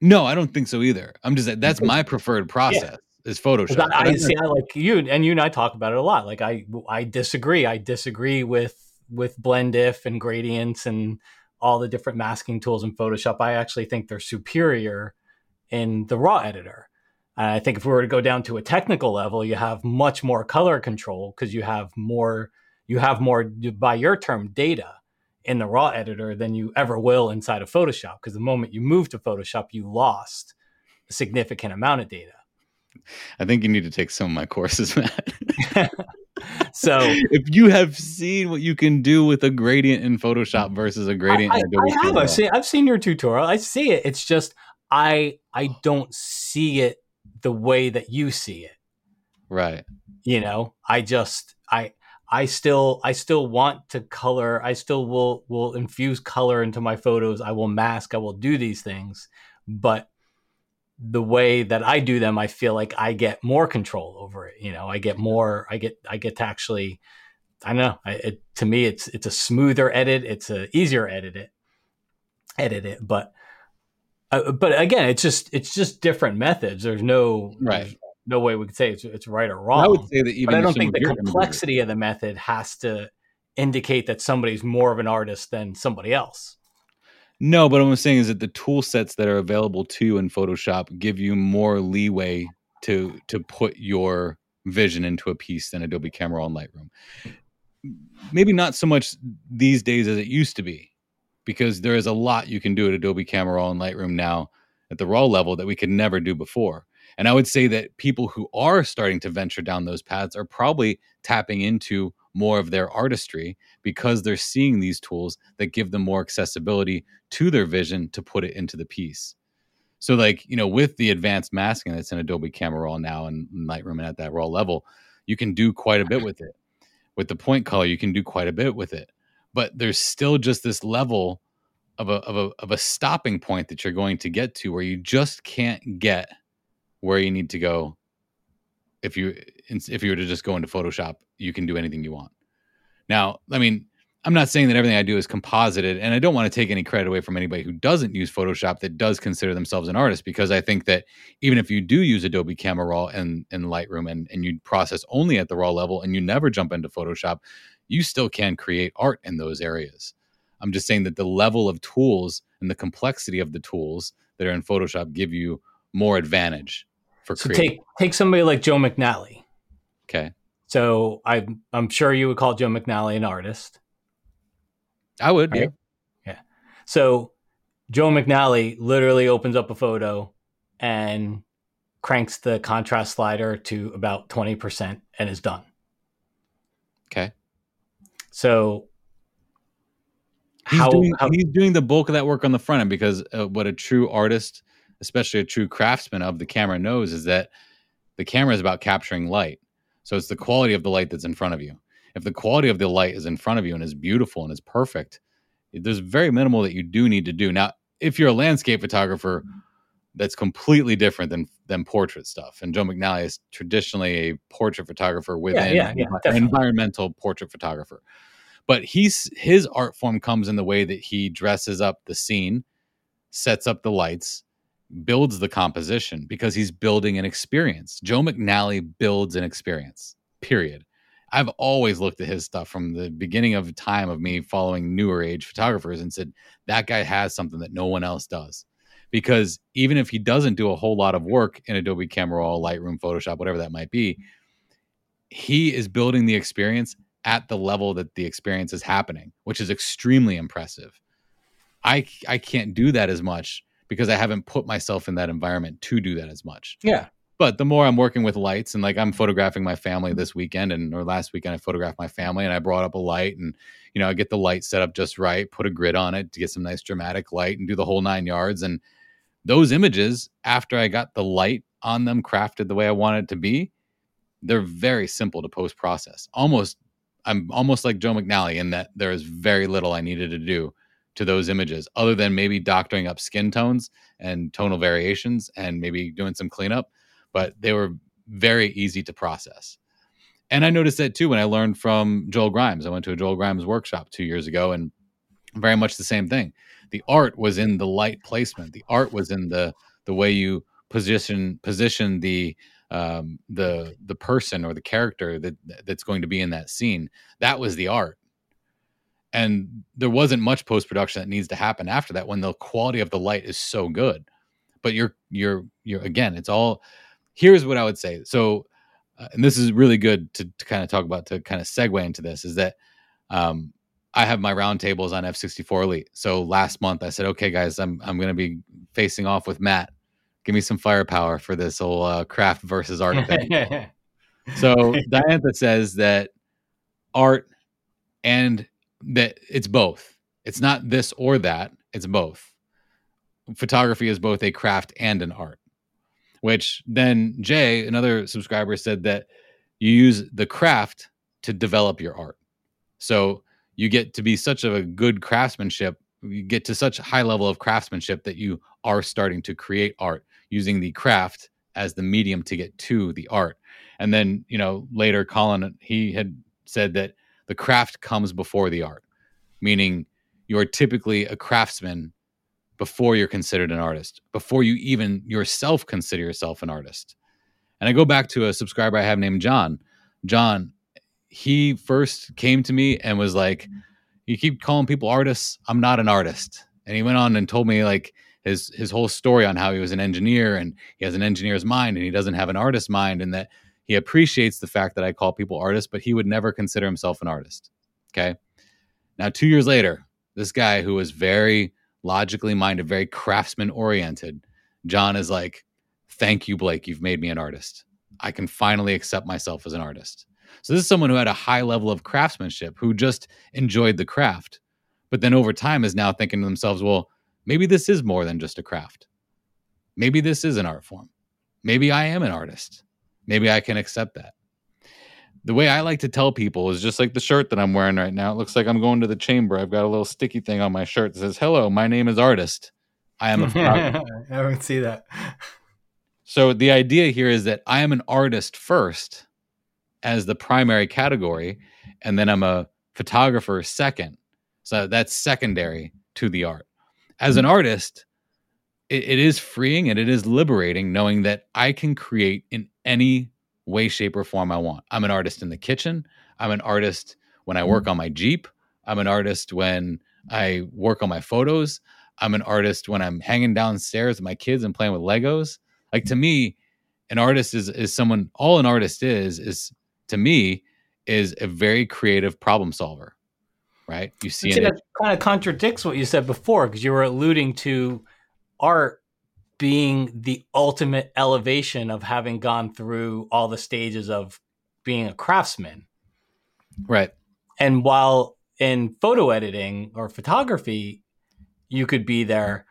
No, I don't think so either. I'm just that's my preferred process yeah. Is Photoshop. I, I see. I like you and you and I talk about it a lot. Like I, I disagree. I disagree with with blend if and gradients and all the different masking tools in Photoshop. I actually think they're superior in the raw editor. And I think if we were to go down to a technical level, you have much more color control because you have more you have more by your term data in the raw editor than you ever will inside of Photoshop. Because the moment you move to Photoshop, you lost a significant amount of data. I think you need to take some of my courses, Matt. so if you have seen what you can do with a gradient in Photoshop versus a gradient I, in Adobe I have. I've seen, I've seen your tutorial. I see it. It's just I I don't see it the way that you see it. Right. You know, I just I I still I still want to color. I still will will infuse color into my photos. I will mask. I will do these things, but the way that I do them, I feel like I get more control over it. You know, I get more. I get I get to actually. I don't know. I, it, to me, it's it's a smoother edit. It's a easier edit it, edit it. But uh, but again, it's just it's just different methods. There's no right. There's, no way we could say it's, it's right or wrong. I would say that even but I don't think the complexity of the method has to indicate that somebody's more of an artist than somebody else. No, but what I'm saying is that the tool sets that are available to you in Photoshop give you more leeway to to put your vision into a piece than Adobe Camera and Lightroom. Maybe not so much these days as it used to be, because there is a lot you can do at Adobe Camera and Lightroom now at the raw level that we could never do before. And I would say that people who are starting to venture down those paths are probably tapping into more of their artistry because they're seeing these tools that give them more accessibility to their vision to put it into the piece. So, like, you know, with the advanced masking that's in Adobe Camera Raw now and Lightroom and at that raw level, you can do quite a bit with it. With the point color, you can do quite a bit with it. But there's still just this level of a, of a, of a stopping point that you're going to get to where you just can't get where you need to go. If you if you were to just go into photoshop you can do anything you want. Now i mean i'm not saying that everything i do is composited and i don't want to take any credit away from anybody who doesn't use photoshop that does consider themselves an artist because i think that even if you do use adobe camera raw and, and lightroom and, and you process only at the raw level and you never jump into photoshop you still can create art in those areas. I'm just saying that the level of tools and the complexity of the tools that are in photoshop give you more advantage for so creating. take take somebody like Joe McNally. Okay. So I'm I'm sure you would call Joe McNally an artist. I would, right? yeah. Yeah. So Joe McNally literally opens up a photo and cranks the contrast slider to about 20% and is done. Okay. So he's, how, doing, how, he's doing the bulk of that work on the front end because uh, what a true artist especially a true craftsman of the camera knows is that the camera is about capturing light. So it's the quality of the light that's in front of you. If the quality of the light is in front of you and is beautiful and is perfect, there's very minimal that you do need to do. Now, if you're a landscape photographer, that's completely different than than portrait stuff. And Joe McNally is traditionally a portrait photographer within yeah, yeah, yeah, environmental portrait photographer. But he's his art form comes in the way that he dresses up the scene, sets up the lights, builds the composition because he's building an experience. Joe McNally builds an experience, period. I've always looked at his stuff from the beginning of time of me following newer age photographers and said, that guy has something that no one else does. Because even if he doesn't do a whole lot of work in Adobe Camera Raw, Lightroom, Photoshop, whatever that might be, he is building the experience at the level that the experience is happening, which is extremely impressive. I I can't do that as much because I haven't put myself in that environment to do that as much. Yeah. But the more I'm working with lights and like I'm photographing my family this weekend and or last weekend I photographed my family and I brought up a light and you know I get the light set up just right, put a grid on it to get some nice dramatic light and do the whole nine yards and those images after I got the light on them crafted the way I want it to be, they're very simple to post process. Almost I'm almost like Joe McNally in that there is very little I needed to do to those images other than maybe doctoring up skin tones and tonal variations and maybe doing some cleanup but they were very easy to process. And I noticed that too when I learned from Joel Grimes. I went to a Joel Grimes workshop two years ago and very much the same thing. The art was in the light placement. The art was in the the way you position position the um, the the person or the character that that's going to be in that scene. That was the art. And there wasn't much post production that needs to happen after that when the quality of the light is so good. But you're you're you're again, it's all. Here's what I would say. So uh, and this is really good to, to kind of talk about to kind of segue into this is that um, I have my roundtables on F64 Elite. So last month I said, okay, guys, I'm I'm going to be facing off with Matt. Give me some firepower for this whole uh, craft versus art thing. so Diantha says that art and that it's both. It's not this or that. It's both. Photography is both a craft and an art which then Jay, another subscriber, said that you use the craft to develop your art. So you get to be such of a good craftsmanship, you get to such a high level of craftsmanship that you are starting to create art using the craft as the medium to get to the art. And then, you know, later Colin he had said that the craft comes before the art, meaning you are typically a craftsman before you're considered an artist, before you even yourself consider yourself an artist. And I go back to a subscriber I have named John. John, he first came to me and was like, mm-hmm. You keep calling people artists. I'm not an artist. And he went on and told me like his his whole story on how he was an engineer and he has an engineer's mind and he doesn't have an artist's mind and that he appreciates the fact that I call people artists, but he would never consider himself an artist. Okay. Now, two years later, this guy who was very logically minded, very craftsman oriented. John is like, Thank you, Blake. You've made me an artist. I can finally accept myself as an artist. So, this is someone who had a high level of craftsmanship, who just enjoyed the craft, but then over time is now thinking to themselves, well, maybe this is more than just a craft. Maybe this is an art form. Maybe I am an artist. Maybe I can accept that the way I like to tell people is just like the shirt that I'm wearing right now. It looks like I'm going to the chamber. I've got a little sticky thing on my shirt that says, "Hello, my name is Artist. I am a photographer." I would see that. So the idea here is that I am an artist first as the primary category, and then I'm a photographer second. So that's secondary to the art. As an hmm. artist, it, it is freeing and it is liberating knowing that I can create in any way, shape, or form I want. I'm an artist in the kitchen. I'm an artist when I work mm. on my Jeep. I'm an artist when I work on my photos. I'm an artist when I'm hanging downstairs with my kids and playing with Legos. Like to me, an artist is is someone all an artist is is to me is a very creative problem solver. Right? You see, see that kind of contradicts what you said before because you were alluding to art being the ultimate elevation of having gone through all the stages of being a craftsman. Right. And while in photo editing or photography, you could be there.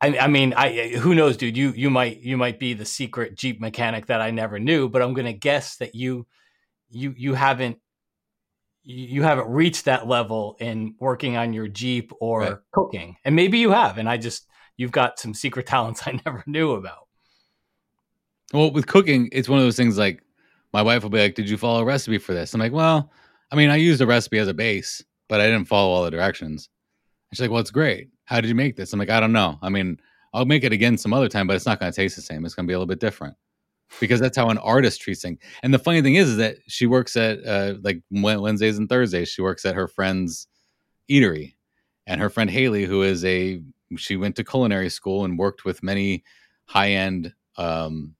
I, I, mean, I who knows, dude? You you might you might be the secret Jeep mechanic that I never knew, but I'm gonna guess that you you you haven't you haven't reached that level in working on your Jeep or right. cooking, and maybe you have, and I just you've got some secret talents I never knew about. Well, with cooking, it's one of those things like my wife will be like, Did you follow a recipe for this? I'm like, Well, I mean, I used a recipe as a base, but I didn't follow all the directions. And she's like, Well, it's great. How did you make this? I'm like, I don't know. I mean, I'll make it again some other time, but it's not going to taste the same. It's going to be a little bit different because that's how an artist treats things. And the funny thing is, is that she works at uh, like Wednesdays and Thursdays. She works at her friend's eatery, and her friend Haley, who is a she went to culinary school and worked with many high end um,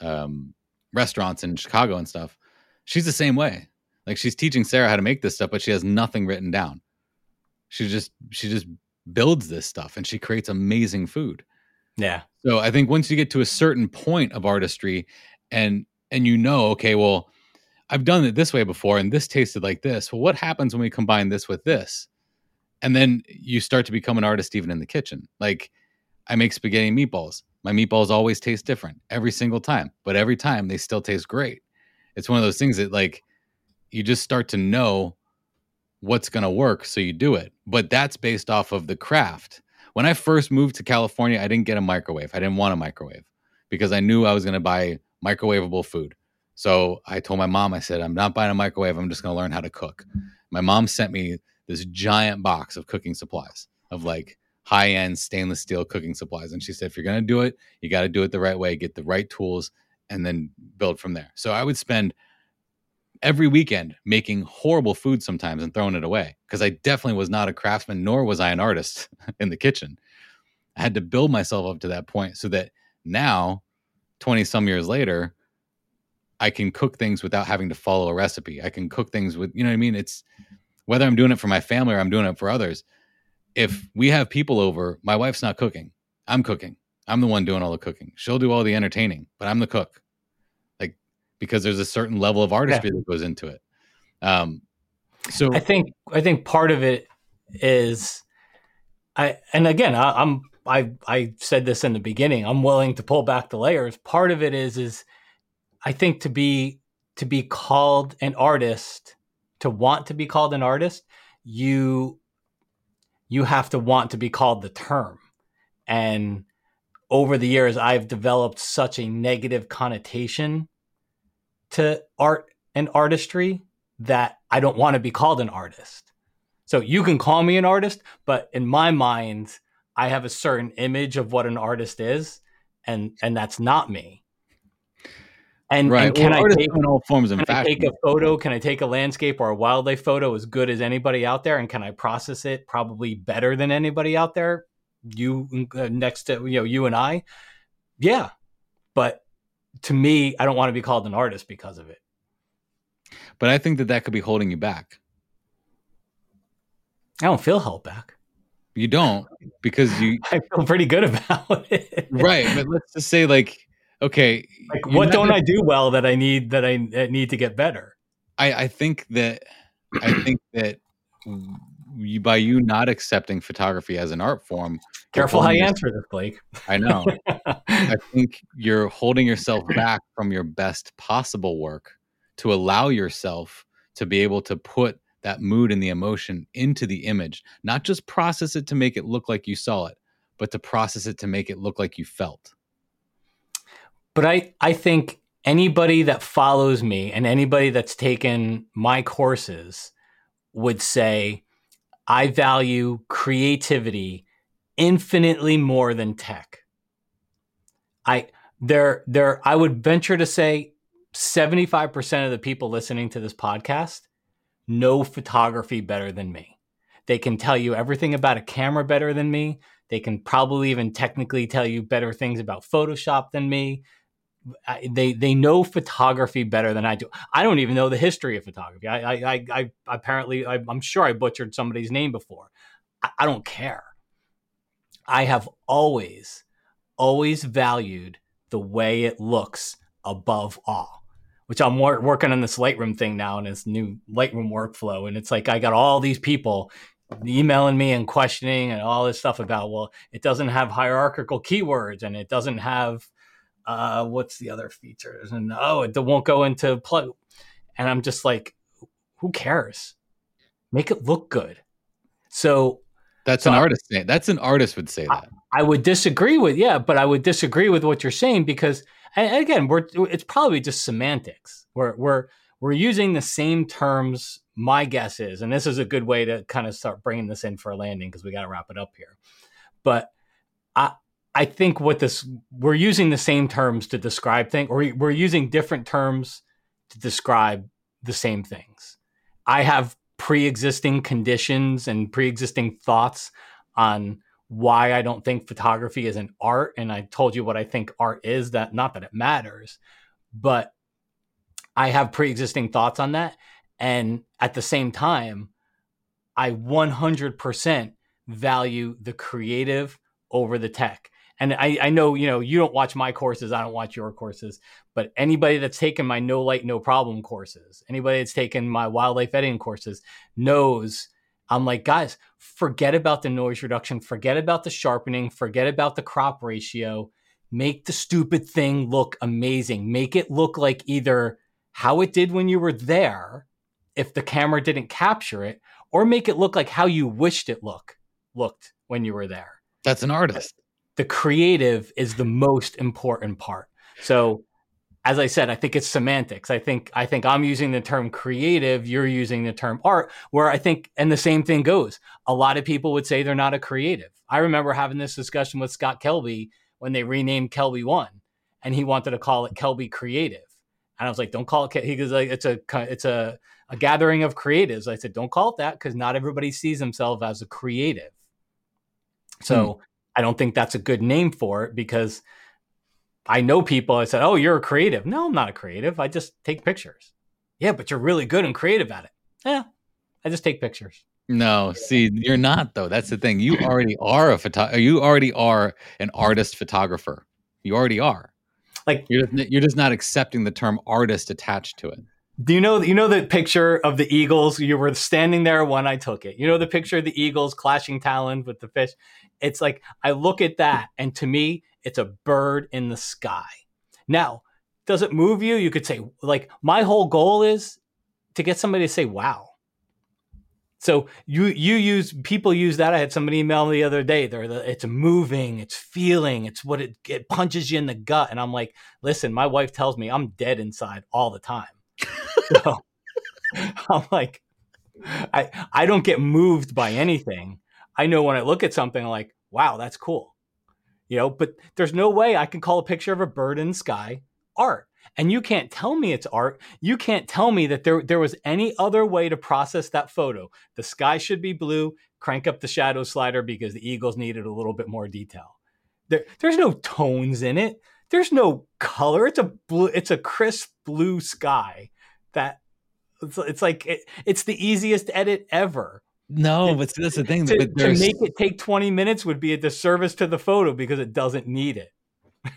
um, restaurants in Chicago and stuff. She's the same way. Like she's teaching Sarah how to make this stuff, but she has nothing written down. She just she just builds this stuff and she creates amazing food. Yeah. So I think once you get to a certain point of artistry and and you know, okay, well, I've done it this way before and this tasted like this. Well, what happens when we combine this with this? And then you start to become an artist even in the kitchen like i make spaghetti and meatballs my meatballs always taste different every single time but every time they still taste great it's one of those things that like you just start to know what's going to work so you do it but that's based off of the craft when i first moved to california i didn't get a microwave i didn't want a microwave because i knew i was going to buy microwavable food. So I told my mom, I said, I'm not buying a microwave. I'm just going to learn how to cook. My mom sent me this giant box of cooking supplies of like high end stainless steel cooking supplies. And she said, if you're going to do it, you got to do it the right way, get the right tools, and then build from there. So I would spend every weekend making horrible food sometimes and throwing it away because I definitely was not a craftsman, nor was I an artist in the kitchen. I had to build myself up to that point so that now, 20 some years later, I can cook things without having to follow a recipe. I can cook things with, you know what I mean? It's whether I'm doing it for my family or I'm doing it for others. If we have people over, my wife's not cooking. I'm cooking. I'm the one doing all the cooking. She'll do all the entertaining, but I'm the cook Like because there's a certain level of artistry yeah. that goes into it. Um, so I think I think part of it is I and again I, I'm I I said this in the beginning. I'm willing to pull back the layers. Part of it is is I think to be to be called an artist, to want to be called an artist, you you have to want to be called the term. And over the years I've developed such a negative connotation to art and artistry that I don't want to be called an artist. So you can call me an artist, but in my mind, I have a certain image of what an artist is, and and that's not me. And, right. and can well, I take in all forms of fashion. take a photo? Can I take a landscape or a wildlife photo as good as anybody out there? And can I process it probably better than anybody out there? You uh, next to you know you and I, yeah. But to me, I don't want to be called an artist because of it. But I think that that could be holding you back. I don't feel held back. You don't because you. I feel pretty good about it. right, but let's just say, like, okay, like what don't I do well that I need that I need to get better? I I think that I think that you, by you not accepting photography as an art form. Careful how you answer this, Blake. I know. I think you're holding yourself back from your best possible work to allow yourself to be able to put that mood and the emotion into the image, not just process it to make it look like you saw it, but to process it to make it look like you felt. But I, I think anybody that follows me and anybody that's taken my courses would say I value creativity infinitely more than tech. I there there I would venture to say 75% of the people listening to this podcast know photography better than me. They can tell you everything about a camera better than me. They can probably even technically tell you better things about Photoshop than me they they know photography better than I do. I don't even know the history of photography. I I I, I apparently I, am sure I butchered somebody's name before. I, I don't care. I have always always valued the way it looks above all. Which I'm wor- working on this Lightroom thing now and this new Lightroom workflow, and it's like I got all these people emailing me and questioning and all this stuff about well, it doesn't have hierarchical keywords and it doesn't have uh, what's the other features? And oh, it won't go into plug. And I'm just like, who cares? Make it look good. So that's so an artist saying that's an artist would say that. I, I, would disagree with yeah, but I would disagree with what you're saying because and again, we're it's probably just semantics. We're we're we're using the same terms. My guess is, and this is a good way to kind of start bringing this in for a landing because we got to wrap it up here. But I I think what this we're using the same terms to describe things, or we're using different terms to describe the same things. I have pre-existing conditions and pre-existing thoughts on why I don't think photography is an art, and I told you what I think art is. That not that it matters, but I have pre-existing thoughts on that, and at the same time, I 100% value the creative over the tech and I, I know you know you don't watch my courses i don't watch your courses but anybody that's taken my no light no problem courses anybody that's taken my wildlife editing courses knows i'm like guys forget about the noise reduction forget about the sharpening forget about the crop ratio. Make the stupid thing look amazing. Make it look like either how it did when you were there if the camera didn't capture it or make it look like how you wished it look looked when you were there. That's an artist the creative is the most important part. So as I said, I think it's semantics. I think I think I'm using the term creative, you're using the term art, where I think and the same thing goes. A lot of people would say they're not a creative. I remember having this discussion with Scott Kelby when they renamed Kelby One, and he wanted to call it Kelby Creative. And I was like, don't call it. He goes like, it's a it's a a gathering of creatives. I said, don't call it that because not everybody sees themselves as a creative. So hmm. I don't think that's a good name for it because I know people. I said, oh, you're a creative. No, I'm not a creative. I just take pictures. Yeah, but you're really good and creative at it. Yeah, I just take pictures. No, see, you're not though. That's the thing. You already are a photo. You already are an artist photographer. You already are. Like you're just, you're just not accepting the term artist attached to it. Do you know you know the picture of the eagles? You were standing there when I took it. You know the picture of the eagles clashing talons with the fish. It's like I look at that, and to me, it's a bird in the sky. Now, does it move you? You could say like my whole goal is to get somebody to say wow. So you you use people use that. I had somebody email me the other day. They're the, it's moving, it's feeling, it's what it it punches you in the gut. And I'm like, listen, my wife tells me I'm dead inside all the time. So I'm like, I I don't get moved by anything. I know when I look at something, I'm like, wow, that's cool. You know, but there's no way I can call a picture of a bird in the sky art and you can't tell me it's art. You can't tell me that there, there was any other way to process that photo. The sky should be blue, crank up the shadow slider because the Eagles needed a little bit more detail. There, there's no tones in it. There's no color. It's a blue, it's a crisp blue sky that it's, it's like it, it's the easiest edit ever. No, but that's the thing. To, to, make it take 20 minutes would be a disservice to the photo because it doesn't need it.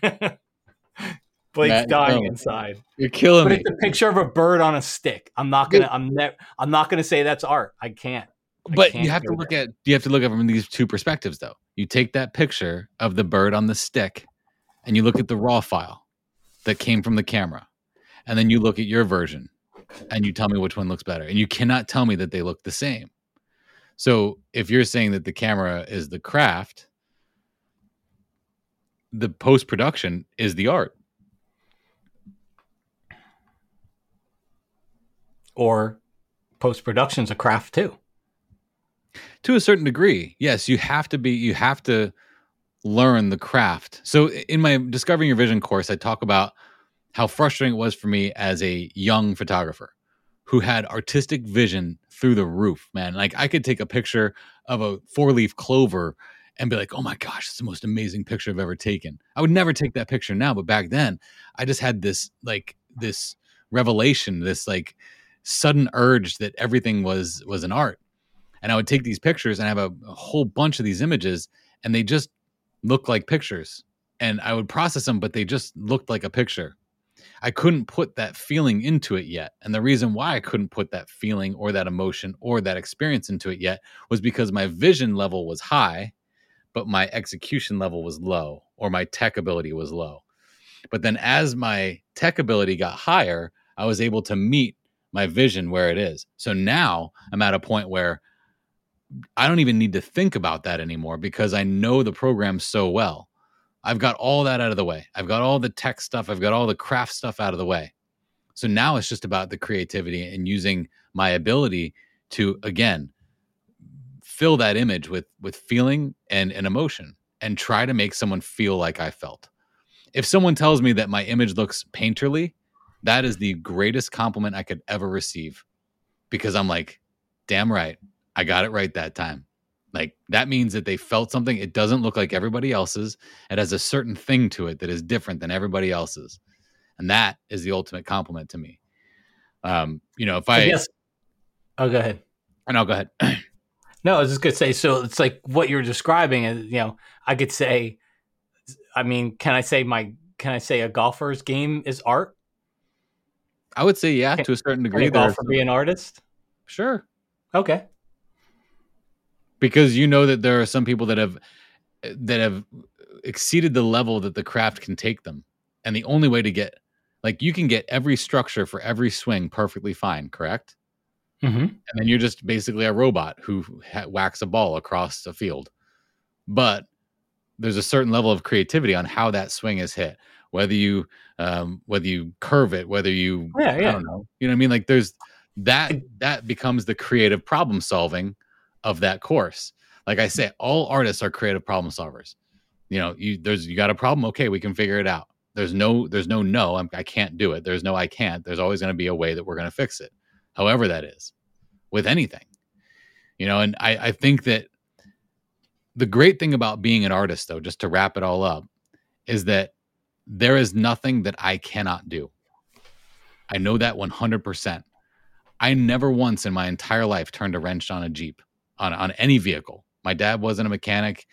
Blake's Matt, dying no. inside. You're killing but me. It's a picture of a bird on a stick. I'm not gonna. I'm never. I'm not gonna say that's art. I can't. I but can't you have to look there. at. You have to look at from these two perspectives, though. You take that picture of the bird on the stick, and you look at the raw file that came from the camera, and then you look at your version, and you tell me which one looks better. And you cannot tell me that they look the same. So if you're saying that the camera is the craft, the post production is the art or post production's a craft too. To a certain degree, yes, you have to be. You have to learn the craft. So in my discovering your vision course, I talk about how frustrating it was for me as a young photographer who had artistic vision through the roof, man. Like I could take a picture of a four-leaf clover and be like, "Oh my gosh, it's the most amazing picture I've ever taken." I would never take that picture now, but back then, I just had this like this revelation, this like sudden urge that everything was was an art and i would take these pictures and have a, a whole bunch of these images and they just looked like pictures and i would process them but they just looked like a picture i couldn't put that feeling into it yet and the reason why i couldn't put that feeling or that emotion or that experience into it yet was because my vision level was high but my execution level was low or my tech ability was low but then as my tech ability got higher i was able to meet my vision where it is. So now I'm at a point where I don't even need to think about that anymore because I know the program so well. I've got all that out of the way. I've got all the tech stuff, I've got all the craft stuff out of the way. So now it's just about the creativity and using my ability to again fill that image with with feeling and, an emotion and try to make someone feel like I felt. If someone tells me that my image looks painterly, that is the greatest compliment I could ever receive because I'm like, damn right. I got it right that time. Like that means that they felt something. It doesn't look like everybody else's. It has a certain thing to it that is different than everybody else's. And that is the ultimate compliment to me. Um, you know, if I, yes. Oh, go ahead. And I'll go ahead. no, I was just gonna say, so it's like what you're describing is, you know, I could say, I mean, can I say my, can I say a golfer's game is art? I would say yeah, to a certain degree. Can for be an artist? Sure. Okay. Because you know that there are some people that have that have exceeded the level that the craft can take them, and the only way to get like you can get every structure for every swing perfectly fine, correct? Mm-hmm. And then you're just basically a robot who ha- whacks a ball across a field. But there's a certain level of creativity on how that swing is hit whether you um, whether you curve it, whether you Yeah, yeah. I don't know, you know what I mean? Like there's that that becomes the creative problem solving of that course. Like I say, all artists are creative problem solvers. You know, you there's you got a problem, okay, we can figure it out. There's no there's no no, I'm, I can't do it. There's no I can't. There's always going to be a way that we're going to fix it, however that is, with anything. You know, and I I think that the great thing about being an artist, though, just to wrap it all up, is that there is nothing that I cannot do. I know that 100%. I never once in my entire life turned a wrench on a Jeep, on, on any vehicle. My dad wasn't a mechanic.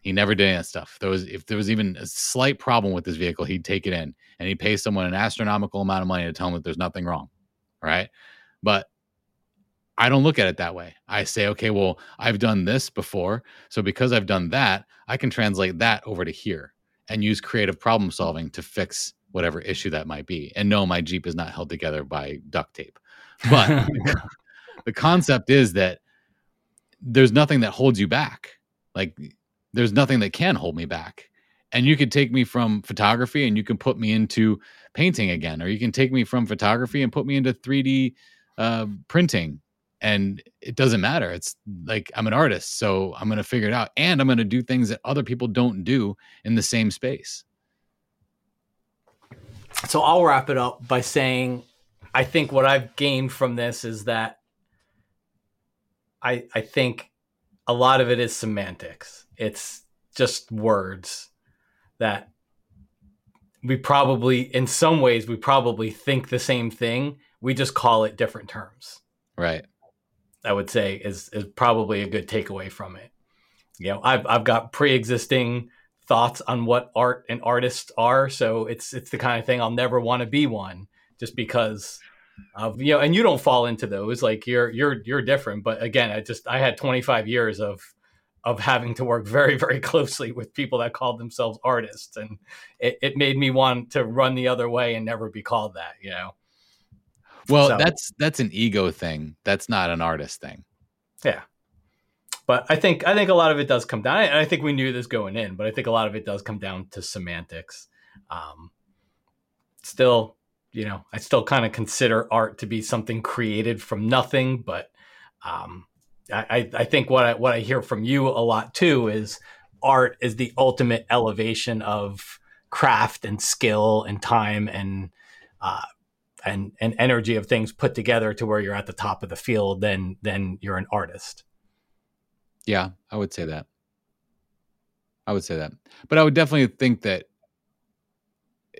He never did any of that stuff. There was if there was even a slight problem with this vehicle, he'd take it in and he'd pay someone an astronomical amount of money to tell him that there's nothing wrong. Right. But I don't look at it that way. I say, okay, well, I've done this before. So because I've done that, I can translate that over to here and use creative problem solving to fix whatever issue that might be. And no, my Jeep is not held together by duct tape. But the concept is that there's nothing that holds you back. Like there's nothing that can hold me back. And you could take me from photography and you can put me into painting again, or you can take me from photography and put me into 3D uh, printing and it doesn't matter. It's like I'm an artist, so I'm going to figure it out and I'm going to do things that other people don't do in the same space. So I'll wrap it up by saying I think what I've gained from this is that I I think a lot of it is semantics. It's just words that we probably in some ways we probably think the same thing. We just call it different terms. Right. I would say is is probably a good takeaway from it. You know, I've I've got pre-existing thoughts on what art and artists are, so it's it's the kind of thing I'll never want to be one just because of you know, and you don't fall into those like you're you're you're different. But again, I just I had 25 years of of having to work very very closely with people that called themselves artists, and it, it made me want to run the other way and never be called that. You know. Well, So- that's that's an ego thing. That's not an artist thing. Yeah. But I think I think a lot of it does come down. And I think we knew this going in, but I think a lot of it does come down to semantics. Um, still, you know, I still kind of consider art to be something created from nothing. But um, I, I think what I what I hear from you a lot too is art is the ultimate elevation of craft and skill and time and uh, and and energy of things put together to where you're at the top of the field. Then then you're an artist. Yeah, I would say that. I would say that. But I would definitely think that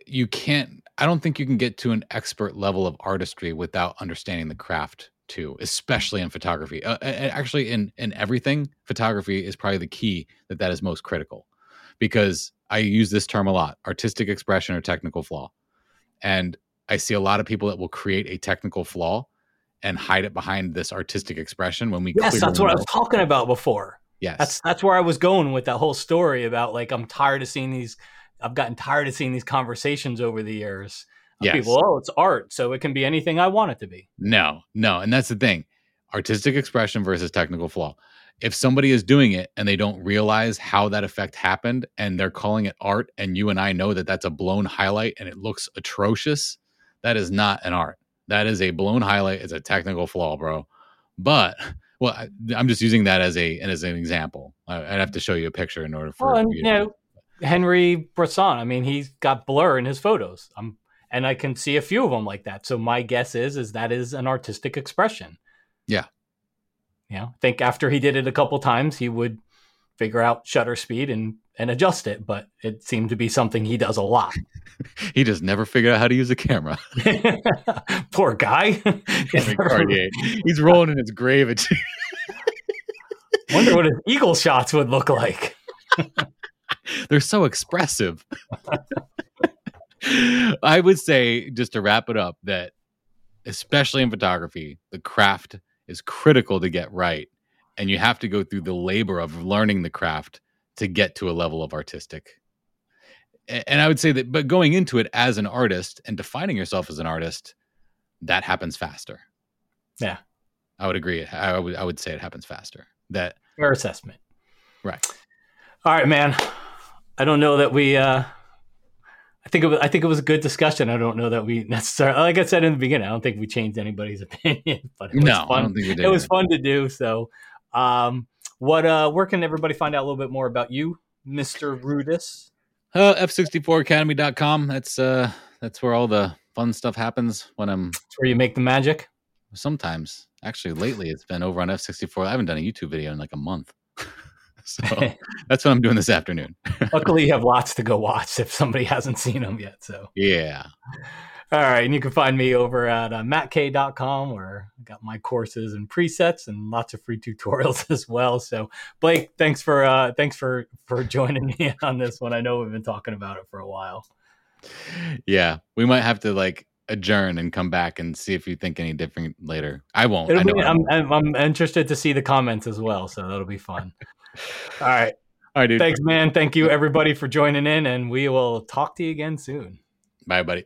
you can't I don't think you can get to an expert level of artistry without understanding the craft too, especially in photography. Uh, actually in in everything, photography is probably the key that that is most critical. Because I use this term a lot, artistic expression or technical flaw. And I see a lot of people that will create a technical flaw and hide it behind this artistic expression when we Yes, that's what I was talking about before. Yes. That's that's where I was going with that whole story about like I'm tired of seeing these. I've gotten tired of seeing these conversations over the years. Yes. People, oh, it's art, so it can be anything I want it to be. No, no. And that's the thing artistic expression versus technical flaw. If somebody is doing it and they don't realize how that effect happened and they're calling it art, and you and I know that that's a blown highlight and it looks atrocious, that is not an art. That is a blown highlight. It's a technical flaw, bro. But, well, I, I'm just using that as a as an example. I, I'd have to show you a picture in order for Well, and you you know, Henry Bresson. I mean, he's got blur in his photos. Um, and I can see a few of them like that. So my guess is, is that is an artistic expression. Yeah. You know, I think after he did it a couple times, he would figure out shutter speed and and adjust it. But it seemed to be something he does a lot. he just never figured out how to use a camera. Poor guy. He's rolling in his grave. Wonder what his eagle shots would look like. They're so expressive. I would say, just to wrap it up, that especially in photography, the craft is critical to get right. And you have to go through the labor of learning the craft to get to a level of artistic. And I would say that, but going into it as an artist and defining yourself as an artist, that happens faster. Yeah. I would agree. I would, I would say it happens faster. That Fair assessment. Right. All right, man. I don't know that we uh I think it was I think it was a good discussion. I don't know that we necessarily like I said in the beginning, I don't think we changed anybody's opinion, but it was no, fun. I don't think we did. It was fun to do. So um what uh where can everybody find out a little bit more about you, Mr. Rudis? Uh, F64Academy.com. That's uh that's where all the fun stuff happens when I'm It's where you make the magic. sometimes. Actually, lately it's been over on F64. I haven't done a YouTube video in like a month. so that's what I'm doing this afternoon. Luckily, you have lots to go watch if somebody hasn't seen them yet. So, Yeah. all right. And you can find me over at uh, mattk.com where I got my courses and presets and lots of free tutorials as well. So, Blake, thanks for uh, thanks for for joining me on this one. I know we've been talking about it for a while. Yeah. We might have to like adjourn and come back and see if you think any different later. I won't. I know be, I'm, won't. I'm I'm interested to see the comments as well. So that'll be fun. All right. All right, dude. Thanks, man. Thank you, everybody, for joining in, and we will talk to you again soon. Bye, buddy.